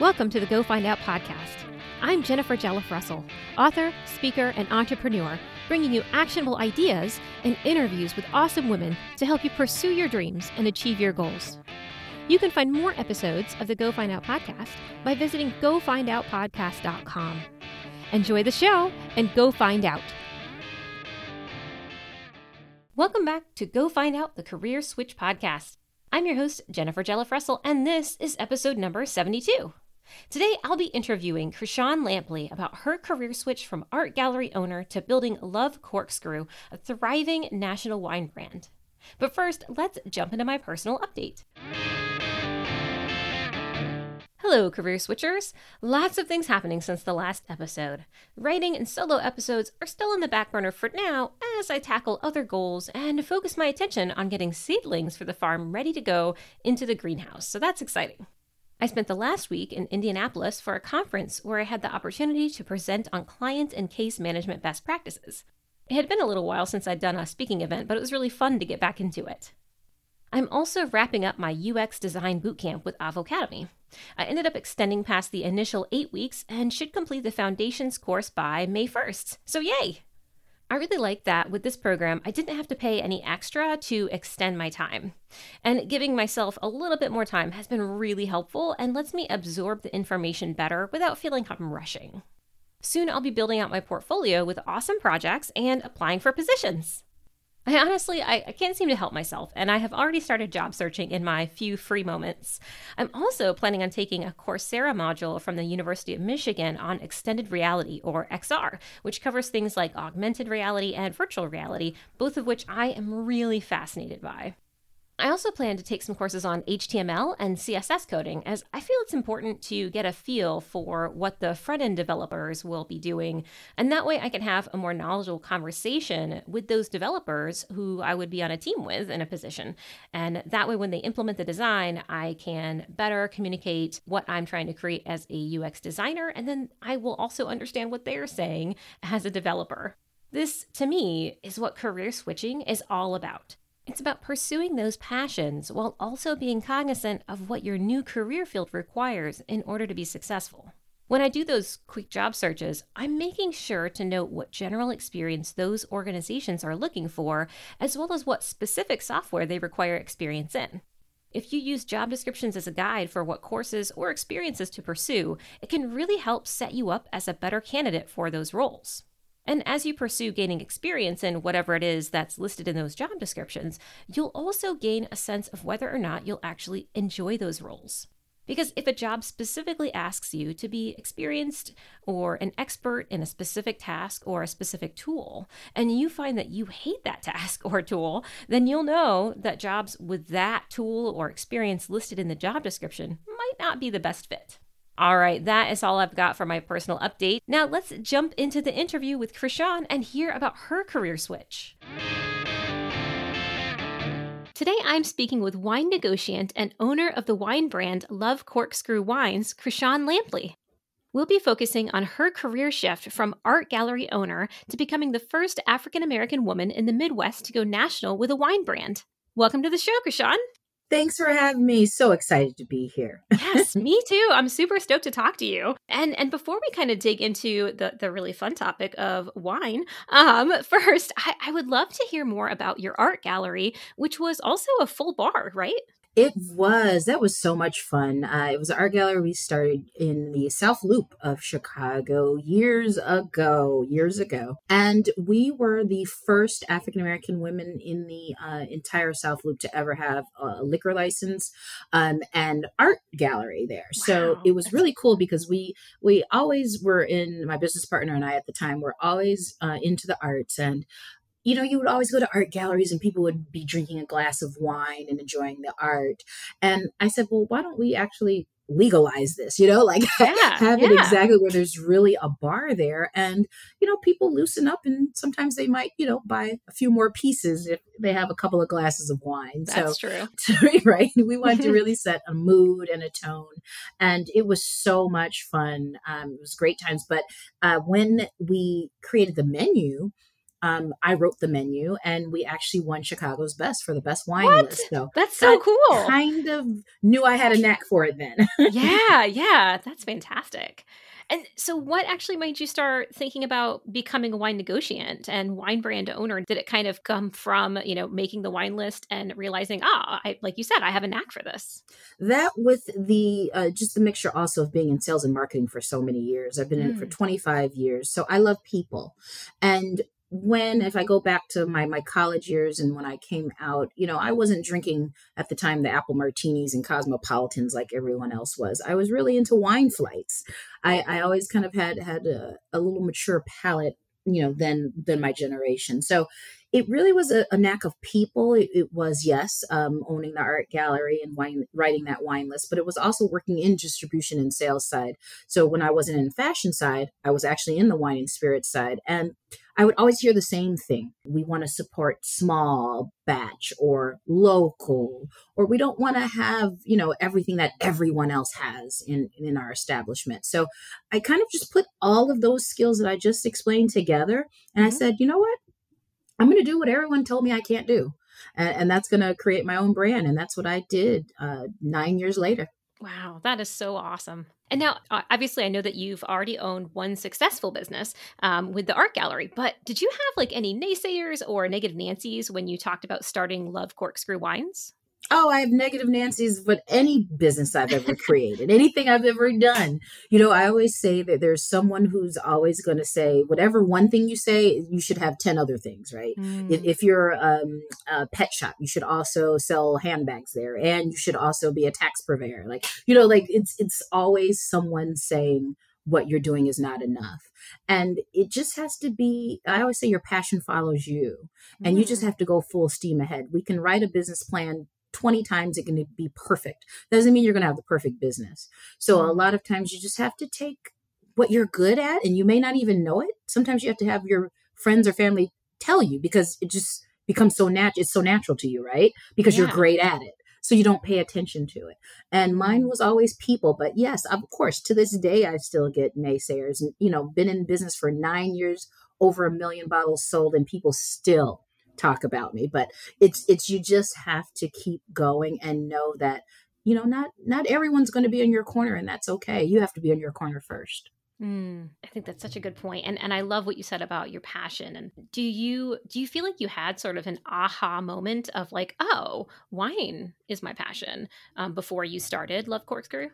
Welcome to the Go Find Out podcast. I'm Jennifer Jelliff Russell, author, speaker, and entrepreneur, bringing you actionable ideas and interviews with awesome women to help you pursue your dreams and achieve your goals. You can find more episodes of the Go Find Out podcast by visiting gofindoutpodcast.com. Enjoy the show and go find out. Welcome back to Go Find Out, the Career Switch podcast. I'm your host, Jennifer Jelliff Russell, and this is episode number 72. Today, I'll be interviewing Chrishon Lampley about her career switch from art gallery owner to building Love Corkscrew, a thriving national wine brand. But first, let's jump into my personal update. Hello, career switchers! Lots of things happening since the last episode. Writing and solo episodes are still in the back burner for now as I tackle other goals and focus my attention on getting seedlings for the farm ready to go into the greenhouse, so that's exciting. I spent the last week in Indianapolis for a conference where I had the opportunity to present on client and case management best practices. It had been a little while since I'd done a speaking event, but it was really fun to get back into it. I'm also wrapping up my UX design bootcamp with Avocademy. I ended up extending past the initial eight weeks and should complete the foundations course by May 1st. So, yay! I really like that with this program, I didn't have to pay any extra to extend my time. And giving myself a little bit more time has been really helpful and lets me absorb the information better without feeling like I'm rushing. Soon I'll be building out my portfolio with awesome projects and applying for positions. I honestly, I, I, can't seem to help myself, and I have already started job searching in my few free moments. I'm also planning on taking a Coursera module from the University of Michigan on extended reality, or XR, which covers things like augmented reality and virtual reality, both of which I am really fascinated by. I also plan to take some courses on HTML and CSS coding, as I feel it's important to get a feel for what the front end developers will be doing. And that way I can have a more knowledgeable conversation with those developers who I would be on a team with in a position. And that way, when they implement the design, I can better communicate what I'm trying to create as a UX designer. And then I will also understand what they're saying as a developer. This, to me, is what career switching is all about. It's about pursuing those passions while also being cognizant of what your new career field requires in order to be successful. When I do those quick job searches, I'm making sure to note what general experience those organizations are looking for, as well as what specific software they require experience in. If you use job descriptions as a guide for what courses or experiences to pursue, it can really help set you up as a better candidate for those roles. And as you pursue gaining experience in whatever it is that's listed in those job descriptions, you'll also gain a sense of whether or not you'll actually enjoy those roles. Because if a job specifically asks you to be experienced or an expert in a specific task or a specific tool, and you find that you hate that task or tool, then you'll know that jobs with that tool or experience listed in the job description might not be the best fit. All right, that is all I've got for my personal update. Now let's jump into the interview with Chrishon and hear about her career switch. Today I'm speaking with wine negociant and owner of the wine brand Love Corkscrew Wines, Chrishon Lampley. We'll be focusing on her career shift from art gallery owner to becoming the first African American woman in the Midwest to go national with a wine brand. Welcome to the show, Chrishon. Thanks for having me. So excited to be here. yes, me too. I'm super stoked to talk to you. And and before we kind of dig into the the really fun topic of wine, um, first I, I would love to hear more about your art gallery, which was also a full bar, right? It was. That was so much fun. Uh, it was an art gallery we started in the South Loop of Chicago years ago, years ago. And we were the first African American women in the uh, entire South Loop to ever have a liquor license um, and art gallery there. Wow. So it was really cool because we we always were in my business partner and I at the time were always uh, into the arts and you know, you would always go to art galleries and people would be drinking a glass of wine and enjoying the art. And I said, well, why don't we actually legalize this, you know, like yeah, have yeah. it exactly where there's really a bar there. And, you know, people loosen up and sometimes they might, you know, buy a few more pieces if they have a couple of glasses of wine. That's so, true. right. We wanted to really set a mood and a tone. And it was so much fun. Um, it was great times. But uh, when we created the menu, um, I wrote the menu, and we actually won Chicago's best for the best wine What? list. So That's so I cool. kind of knew I had a knack for it then. yeah, yeah, that's fantastic. And so, what actually made you start thinking about becoming a wine negociant and wine brand owner? Did it kind of come from, you know, making the wine list and realizing, ah, I, like you said, I have a knack for this? that with the uh, just the mixture also of being in sales and marketing for so many years. I've been in it for Mm. 25 years, so I love people. And when if I go back to my my college years and when I came out, you know, I wasn't drinking at the time the apple martinis and cosmopolitans like everyone else was. I was really into wine flights. I, I always kind of had had a, a little mature palate, you know, than than my generation. So it really was a, a knack of people. It, it was yes, um, owning the art gallery and wine, writing that wine list, but it was also working in distribution and sales side. So when I wasn't in fashion side, I was actually in the wine and spirits side, and I would always hear the same thing. We want to support small batch or local, or we don't want to have, you know, everything that everyone else has in, in our establishment. So I kind of just put all of those skills that I just explained together. And I Mhm. said, you know what? I'm going to do what everyone told me I can't do. And, and that's going to create my own brand. And that's what I did uh, nine years later. Wow, that is so awesome. And now, obviously, I know that you've already owned one successful business um, with the art gallery, but did you have like any naysayers or negative Nancy's when you talked about starting Love Corkscrew Wines? Oh, I have negative Nancy's with any business I've ever created, anything I've ever done. You know, I always say that there's someone who's always going to say, whatever one thing you say, you should have 10 other things, right? If, if you're um, a pet shop, you should also sell handbags there, and you should also be a tax purveyor. Like, you know, like it's it's always someone saying what you're doing is not enough, and it just has to be. I always say your passion follows you, and you just Mm. have to go full steam ahead. We can write a business plan 20 times; it can be perfect. Doesn't mean you're going to have the perfect business. So a lot of times you just have to take what you're good at, and you may not even know it. Sometimes you have to have your friends or family tell you because it just becomes so natural it's so natural to you right because you're great at it so you don't pay attention to it and mine mm-hmm. was always people but yes of course to this day i still get naysayers and you know been in business for nine years over a million bottles sold and people still talk about me but it's it's you just have to keep going and know that you know not not everyone's going to be in your corner and that's okay you have to be in your corner first Mm, I think that's such a good point, and and I love what you said about your passion. And do you do you feel like you had sort of an aha moment of like, oh, wine is my passion um, before you started Love Corkscrew?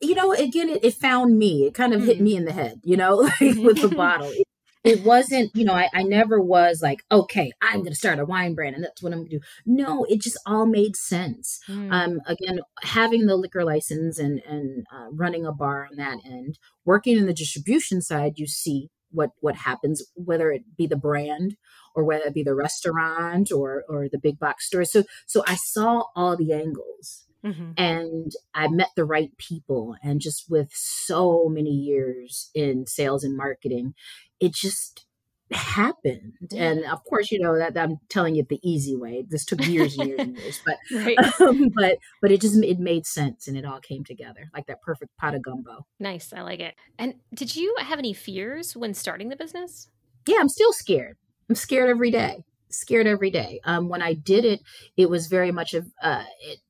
you know, again, it, it found me. It kind of hit Mm. me in the head, you know, like with the bottle. It, it wasn't, you know, I, I never was like, okay, I'm going to start a wine brand and that's what I'm going to do. No, it just all made sense. Mm, Um, again, having the liquor license and and uh, running a bar on that end, working in the distribution side, you see what what happens, whether it be the brand or whether it be the restaurant or or the big box store. So so I saw all the angles mhm. and I met the right people. And just with so many years in sales and marketing, it just happened. And of course, you know that I'm telling it the easy way. This took years and years and years, but Right. um, but but it just it made sense and it all came together like that perfect pot of gumbo. Nice. I like it. And did you have any fears when starting the business? Yeah, I'm still scared. I'm scared every day. Scared every day. Um, when I did it, it was very much of uh, it,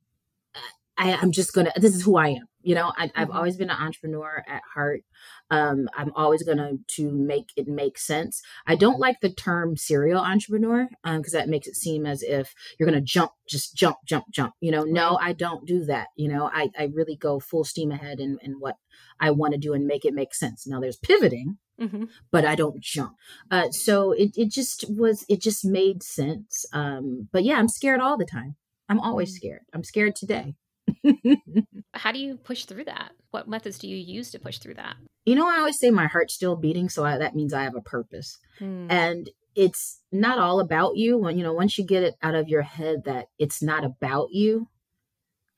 I, I'm just gonna. This is who I am. You know, I, I've Mhm. always been an entrepreneur at heart. Um, I'm always gonna to make it make sense. I don't like the term serial entrepreneur because that makes it seem as if you're gonna jump, just jump, jump, jump. You know, no, I don't do that. You know, I, I really go full steam ahead in, in what I want to do and make it make sense. Now, there's pivoting hmm but I don't jump. Uh, so it, it just was, it just made sense. Um, but yeah, I'm scared all the time. I'm always Mm. scared. I'm scared today. How do you push through that? What methods do you use to push through that? you know, I always say my heart's still beating. So I, that means I have a purpose. Mm, And it's not all about you. When, you know, once you get it out of your head that it's not about you,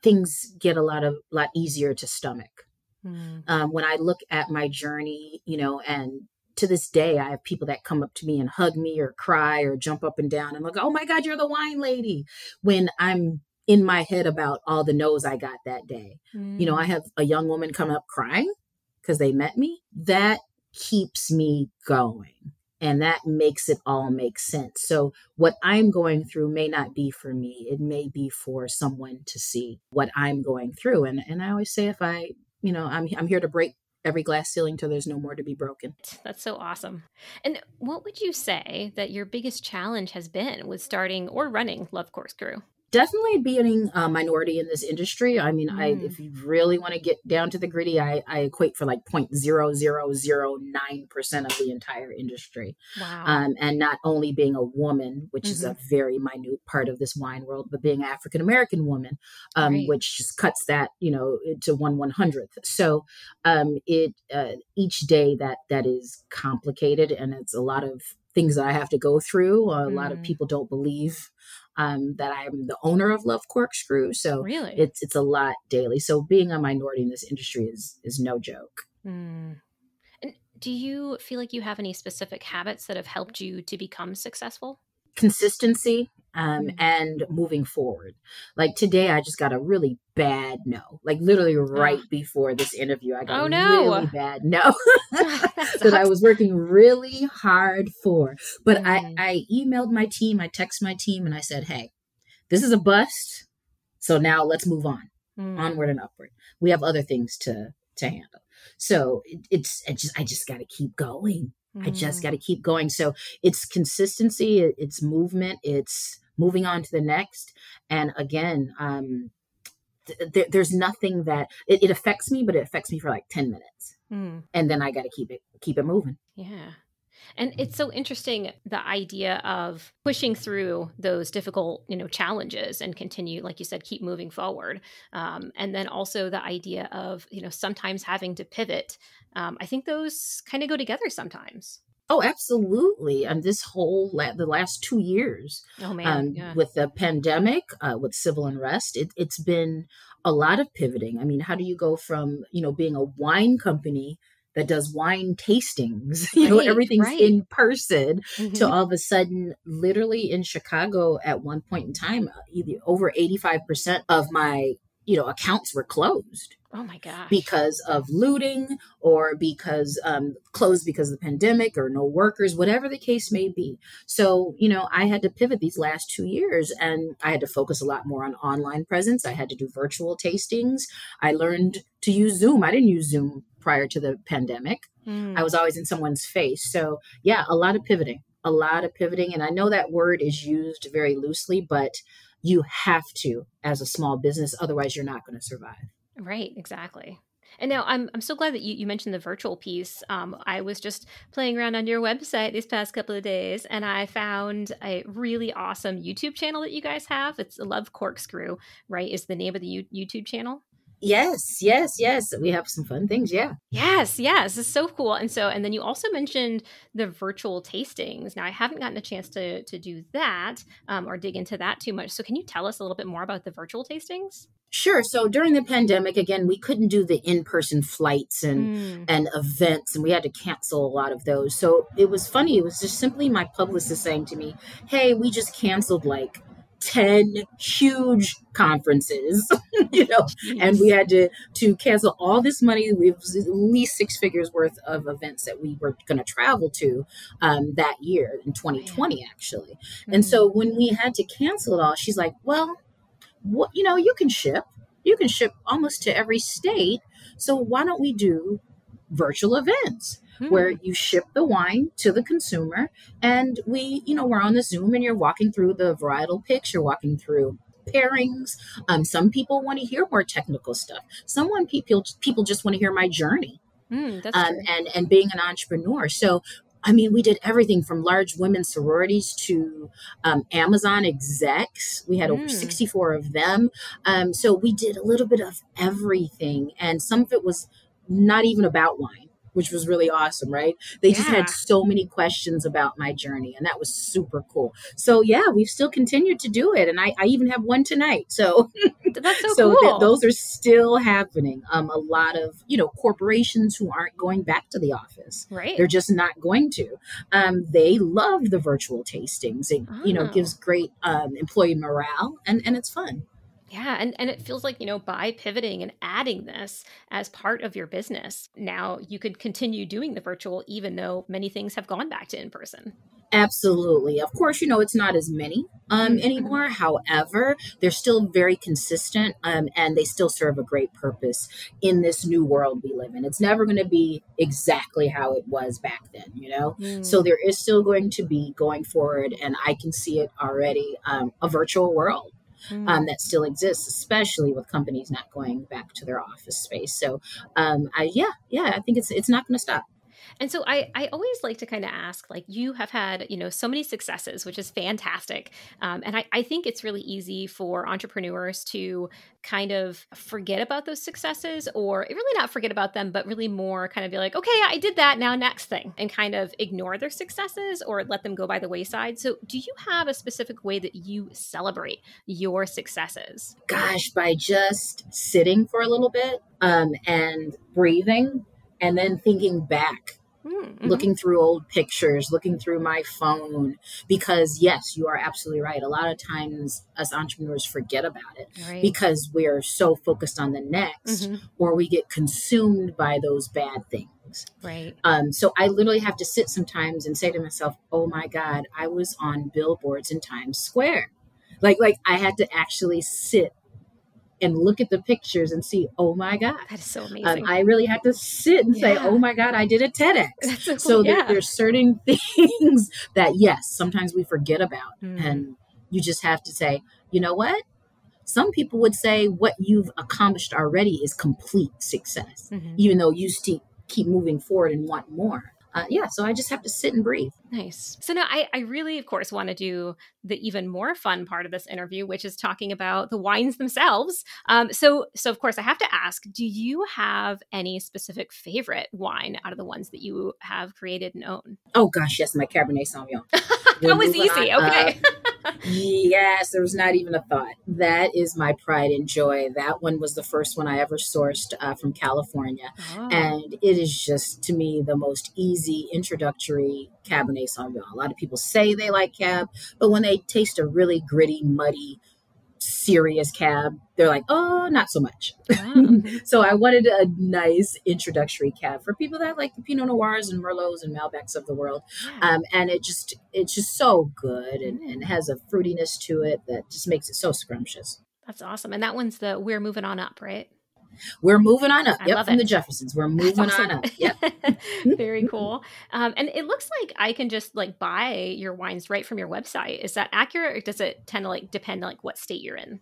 things get a lot of, lot easier to stomach. mm, um, when I look at my journey, you know, and to this day, I have people that come up to me and hug me or cry or jump up and down and like, oh my God, you're the wine lady. When I'm in my head about all the no's I got that day. You know, mm. I have a young woman come up crying because they met me. That keeps me going. and that makes it all make sense. So what I'm going through may not be for me. It may be for someone to see what I'm going through. And and I always say if I, you know, I'm I'm here to break every glass ceiling till there's no more to be broken. That's so awesome. And what would you say that your biggest challenge has been with starting or running Love Corkscrew? Definitely being a minority in this industry. I mean, mm. I if you really want to get down to the gritty, I, I equate for like 0.0009 percent of the entire industry. Wow. Um, and not only being a woman, which mm-hmm. is a mm-hmm. very minute part of this wine world, but being African American woman, um, right. which just cuts that you know to one one hundredth. So um, it uh, each day that that is complicated, and it's a lot of things that I have to go through. A mm. lot of mm. people don't believe um, that I'm the owner of Love Corkscrew. So really, it's it's a lot daily. So being a minority in this industry is is no joke. Mm. And do you feel like you have any specific habits that have helped you to become successful? Consistency um, mm. and moving forward. Like today, I just got a really bad no. Like literally right before this interview, I got oh, no. really bad no that I was working really hard for. But mm. I, I emailed my team, I texted my team, and I said, "Hey, this is a bust. So now let's move on, mm. onward and upward. We have other things to to handle. So it, it's it just I just got to keep going." I just mm. got to keep going. So it's consistency, it's movement, it's moving on to the next. And again, um, th- there's nothing that it, it, affects me, but it affects me for like 10 minutes. Mm. And then I got to keep it, keep it moving. Yeah. And it's so interesting the idea of pushing through those difficult, you know, challenges and continue, like you said, keep moving forward. Um, and then also the idea of, you know, sometimes having to pivot. Um, I think those kind of go together sometimes. Oh, absolutely. And this whole la- the last two years, oh man, um, yeah. with the pandemic, uh, with civil unrest, it, it's been a lot of pivoting. I mean, how do you go from you know being a wine company that does wine tastings, you right, know, everything's right. in person, mm-hmm. to all of a sudden, literally in Chicago at one point in time, uh, over eighty five percent of my you know accounts were closed Oh my gosh. Because of looting or because um, closed because of the pandemic or no workers, whatever the case may be. So, you know, I had to pivot these last two years and I had to focus a lot more on online presence. I had to do virtual tastings. I learned to use Zoom. I didn't use Zoom prior to the pandemic. Mm. I was always in someone's face. So, yeah, a lot of pivoting, a lot of pivoting. And I know that word is used very loosely, but you have to as a small business. Otherwise, you're not going to survive. Right, exactly. And now I'm I'm so glad that you, you mentioned the virtual piece. Um, I was just playing around on your website these past couple of days, and I found a really awesome YouTube channel that you guys have. It's Love Corkscrew, right? Is the name of the U- YouTube channel? Yes, yes, yes. We have some fun things. Yeah. Yes, yes. It's so cool. And so, and then you also mentioned the virtual tastings. Now, I haven't gotten a chance to to do that um, or dig into that too much. So, can you tell us a little bit more about the virtual tastings? Sure. So during the pandemic, again, we couldn't do the in-person flights and mm. and events, and we had to cancel a lot of those. So it was funny. It was just simply my publicist saying to me, "Hey, we just canceled like 10 huge conferences you know yes. and we had to to cancel all this money. It was at least six figures worth of events that we were going to travel to um, that year in 2020 actually. Mm-hmm. and so when we had to cancel it all she's like well what you know you can ship. You can ship almost to every state. So why don't we do virtual events hmm. where you ship the wine to the consumer and we you know we're on the zoom and you're walking through the varietal picks you're walking through pairings um, some people want to hear more technical stuff someone people people just want to hear my journey mm, um, and and being an entrepreneur so I mean, we did everything from large women's sororities to um, Amazon execs. We had mm. over 64 of them. Um, so we did a little bit of everything. And some of it was not even about wine which was really awesome, right? They yeah. just had so many questions about my journey, and that was super cool. So yeah, we've still continued to do it, and I, I even have one tonight. So that's so, so cool. Th- those are still happening. Um, a lot of you know corporations who aren't going back to the office, right? They're just not going to. Um, they love the virtual tastings. It oh. you know gives oh. great um, employee morale, and and it's fun. Yeah, and, and it feels like, you know, by pivoting and adding this as part of your business, now you could continue doing the virtual even though many things have gone back to in person. Absolutely. Of course, you know, it's not as many um, Mm-hmm. anymore. However, they're still very consistent um, and they still serve a great purpose in this new world we live in. It's never going to be exactly how it was back then, you know? Mm. So there is still going to be going forward, and I can see it already um, a virtual world. Mm. Um, that still exists, especially with companies not going back to their office space. So, um, I, yeah, yeah, I think it's it's not going to stop. And so I, I always like to kind of ask, like, you have had, you know, so many successes, which is fantastic. Um, and I, I think it's really easy for entrepreneurs to kind of forget about those successes or really not forget about them, but really more kind of be like, okay, I did that, now next thing, and kind of ignore their successes or let them go by the wayside. So do you have a specific way that you celebrate your successes? gosh, by just sitting for a little bit um, and breathing and then thinking back, Mm, mhm. looking through old pictures, looking through my phone. Because, yes, you are absolutely right. A lot of times us entrepreneurs forget about it Right. because we're so focused on the next Mhm. or we get consumed by those bad things. Right. Um, so I literally have to sit sometimes and say to myself, "Oh my God, I was on billboards in Times Square." Like, like I had to actually sit and look at the pictures and see, "Oh my God." That is so Um, amazing. I really had to sit and say, "Oh my God, I did a TEDx." That's so cool. So there, there's certain things that yes, sometimes we forget about, Mm. and you just have to say, "You know what?" Some people would say what you've accomplished already is complete success Mhm. even though you still keep moving forward and want more. Uh, yeah, so I just have to sit and breathe. Nice. So now I, I really, of course, want to do the even more fun part of this interview, which is talking about the wines themselves. Um, so, so of course, I have to ask: Do you have any specific favorite wine out of the ones that you have created and own? Oh gosh, yes, my Cabernet Sauvignon. that was easy. on. Okay. Yes, there was not even a thought. That is my pride and joy. That one was the first one I ever sourced uh, from California. Oh. And it is just, to me, the most easy introductory Cabernet Sauvignon. A lot of people say they like Cab, but when they taste a really gritty, muddy, serious Cab, they're like, oh, not so much. Okay. So I wanted a nice introductory cab for people that like the Pinot Noirs and Merlots and Malbecs of the world. Yeah. Um, and it just it's just so good and, and has a fruitiness to it that just makes it so scrumptious. That's awesome. And that one's the We're Moving On Up, right? We're moving on up. I yep, from it. the Jeffersons. We're moving awesome. on up. Yep. Very cool. Um, and it looks like I can just like buy your wines right from your website. Is that accurate, or does it tend to like depend on like what state you're in?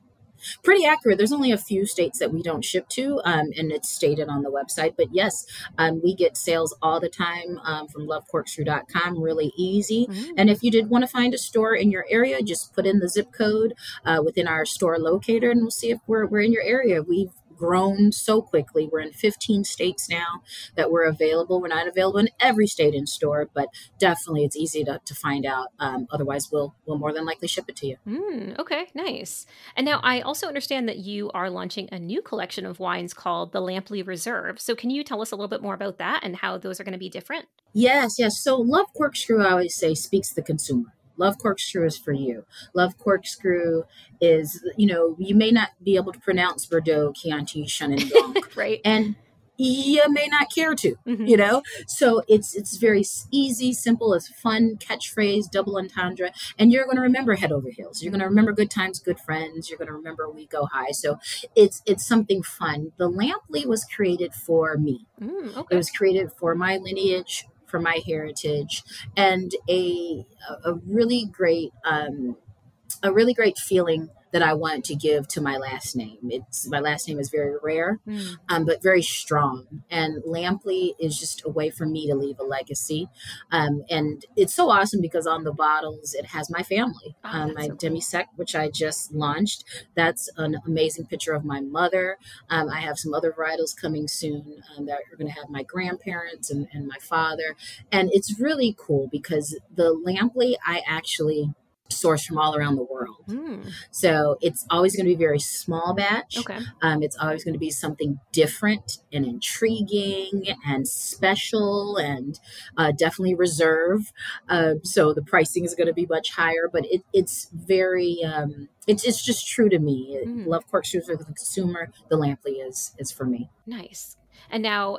Pretty accurate. There's only a few states that we don't ship to, um, and it's stated on the website. But yes, um, we get sales all the time um, from lovecorkscrew.com. Really easy. Mm. And if you did want to find a store in your area, just put in the zip code uh, within our store locator and we'll see if we're, we're in your area. We've grown so quickly. We're in 15 states now that we're available. We're not available in every state in store, but definitely it's easy to, to find out. Um, otherwise, we'll, we'll more than likely ship it to you. Mm, okay, nice. And now I also understand that you are launching a new collection of wines called the Lampley Reserve. So can you tell us a little bit more about that and how those are going to be different? Yes, yes. So Love Corkscrew, I always say, speaks the consumer. Love Corkscrew is for you. Love Corkscrew is, you know, you may not be able to pronounce Bordeaux, Chianti, Chenin right. and you may not care to, Mhm. you know. So it's it's very easy, simple, it's fun catchphrase, double entendre, and you're going to remember head over heels. You're going to remember good times, good friends. You're going to remember we go high. So it's it's something fun. The Lampley was created for me. Mm, It was created for my lineage, for my heritage, and a a really great um, a really great feeling that I want to give to my last name. It's my last name is very rare, Mm, um, but very strong. And Lampley is just a way for me to leave a legacy. Um, and it's so awesome because on the bottles it has my family, Oh, um, my so cool. demi sec, which I just launched. That's an amazing picture of my mother. Um, I have some other varietals coming soon um, that are going to have my grandparents and, and my father. And it's really cool because the Lampley I actually sourced from all around the world. Mm, So it's always going to be very small batch. okay. Um, it's always going to be something different and intriguing and special and uh, definitely reserve. Um, so the pricing is going to be much higher, but it, it's very, um, it's, it's just true to me. Mm. Love corkscrews for the consumer. The Lampley is, is for me. Nice. And now,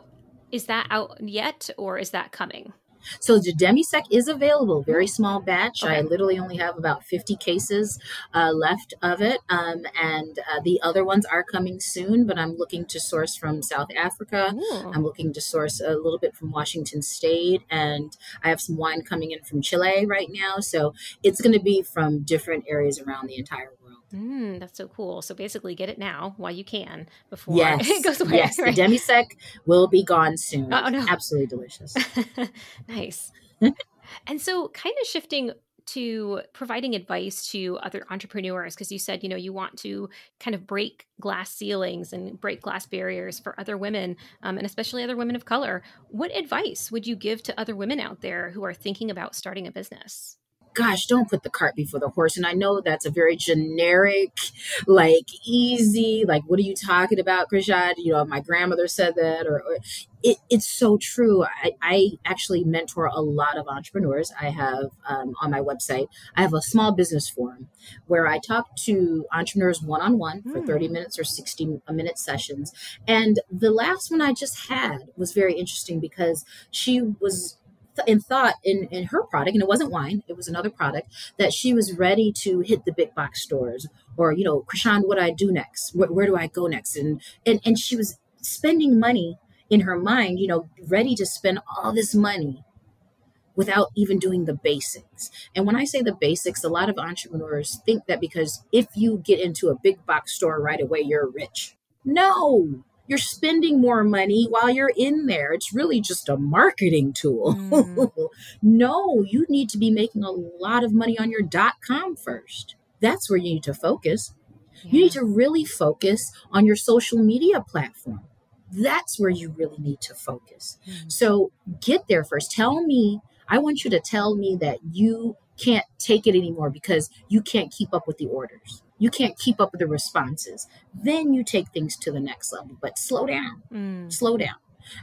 is that out yet or is that coming? So the demisec is available, very small batch. I literally only have about 50 cases uh, left of it. Um, and uh, the other ones are coming soon, but I'm looking to source from South Africa. Ooh. I'm looking to source a little bit from Washington State, and I have some wine coming in from Chile right now. So it's going to be from different areas around the entire world. Mm, that's so cool. So basically, get it now while you can before Yes, it goes away. yes, the right? demisec will be gone soon. Oh, no. Absolutely delicious. nice. and so, kind of shifting to providing advice to other entrepreneurs, because you said, you know, you want to kind of break glass ceilings and break glass barriers for other women, um, and especially other women of color. What advice would you give to other women out there who are thinking about starting a business? Gosh, don't put the cart before the horse. And I know that's a very generic, like easy, like, what are you talking about, Krishad? You know, my grandmother said that, or, or it, it's so true. I, I actually mentor a lot of entrepreneurs. I have um, on my website, I have a small business forum where I talk to entrepreneurs one on one for Hmm. 30 minutes or 60 minute sessions. And the last one I just had was very interesting because she was in thought in, in her product, and it wasn't wine, it was another product, that she was ready to hit the big box stores or, you know, Chrishon, what do I do next? Where, where do I go next? And, and, and she was spending money in her mind, you know, ready to spend all this money without even doing the basics. And when I say the basics, a lot of entrepreneurs think that because if you get into a big box store right away, you're rich. No, you're spending more money while you're in there. It's really just a marketing tool. Mm. no, you need to be making a lot of money on your dot com first. That's where you need to focus. You need to really focus on your social media platform. That's where you really need to focus. Mm. So get there first. Tell me, I want you to tell me that you can't take it anymore because you can't keep up with the orders. You can't keep up with the responses. Then you take things to the next level. But slow down, Mm. slow down.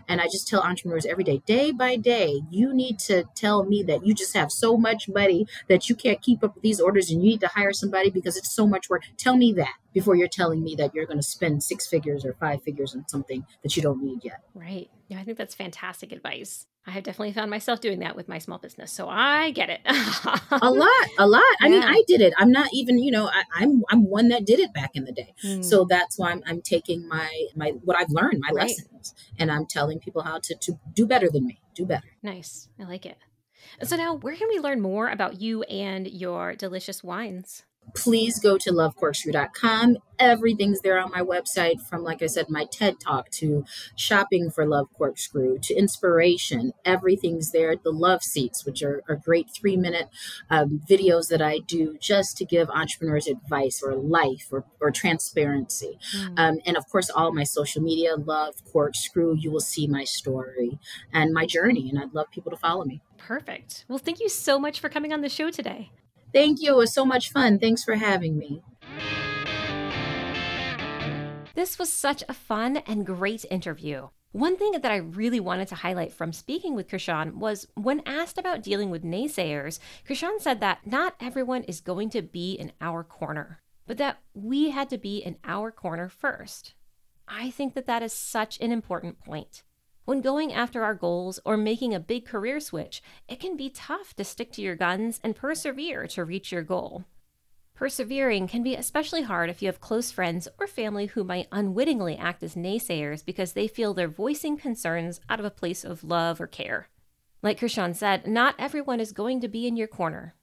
And I just tell entrepreneurs every day, day by day, you need to tell me that you just have so much money that you can't keep up with these orders and you need to hire somebody because it's so much work. Tell me that before you're telling me that you're going to spend six figures or five figures on something that you don't need yet. Right. Yeah, I think that's fantastic advice. I have definitely found myself doing that with my small business, so I get it. a lot a lot i mean i did it i'm not even you know I, i'm i'm one that did it back in the day Mm. so that's why I'm, I'm taking my my what i've learned my Right. lessons and i'm telling people how to to do better than me do better nice. I like it. So now, where can we learn more about you and your delicious wines? Please go to lovecorkscrew.com everything's there on my website from like i said my ted talk to shopping for love corkscrew to inspiration everything's there the love seats which are, are great three minute um, videos that i do just to give entrepreneurs advice or life or, or transparency Mm. Um, and of course, all my social media, love corkscrew, you will see my story and my journey. And I'd love people to follow me. Perfect. Well, thank you so much for coming on the show today. Thank you. It was so much fun. Thanks for having me. This was such a fun and great interview. One thing that I really wanted to highlight from speaking with Chrishon was when asked about dealing with naysayers, Chrishon said that not everyone is going to be in our corner, but that we had to be in our corner first. I think that that is such an important point. When going after our goals or making a big career switch, it can be tough to stick to your guns and persevere to reach your goal. Persevering can be especially hard if you have close friends or family who might unwittingly act as naysayers because they feel they're voicing concerns out of a place of love or care. Like Chrishon said, not everyone is going to be in your corner.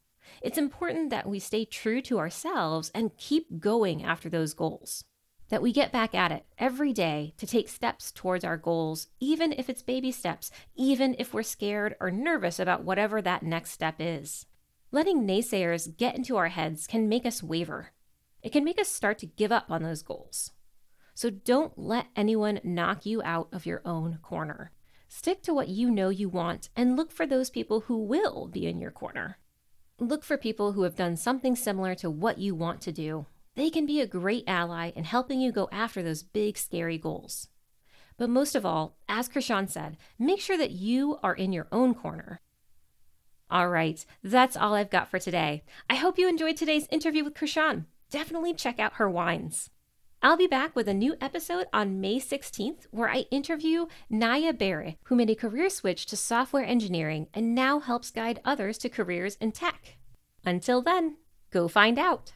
It's important that we stay true to ourselves and keep going after those goals. That we get back at it every day to take steps towards our goals, even if it's baby steps, even if we're scared or nervous about whatever that next step is. Letting naysayers get into our heads can make us waver. It can make us start to give up on those goals. So don't let anyone knock you out of your own corner. Stick to what you know you want and look for those people who will be in your corner. Look for people who have done something similar to what you want to do. They can be a great ally in helping you go after those big, scary goals. But most of all, as Chrishon said, make sure that you are in your own corner. All right, that's all I've got for today. I hope you enjoyed today's interview with Chrishon. Definitely check out her wines. I'll be back with a new episode on May 16th where I interview Naya Berry, who made a career switch to software engineering and now helps guide others to careers in tech. Until then, go find out.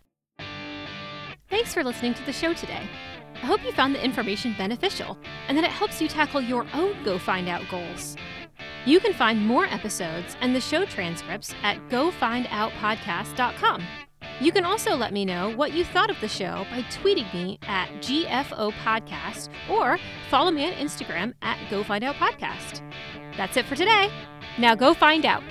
Thanks for listening to the show today. I hope you found the information beneficial and that it helps you tackle your own Go Find Out goals. You can find more episodes and the show transcripts at gofindoutpodcast.com. You can also let me know what you thought of the show by tweeting me at GFO Podcast or follow me on Instagram at Go Find Out Podcast. That's it for today. Now go find out.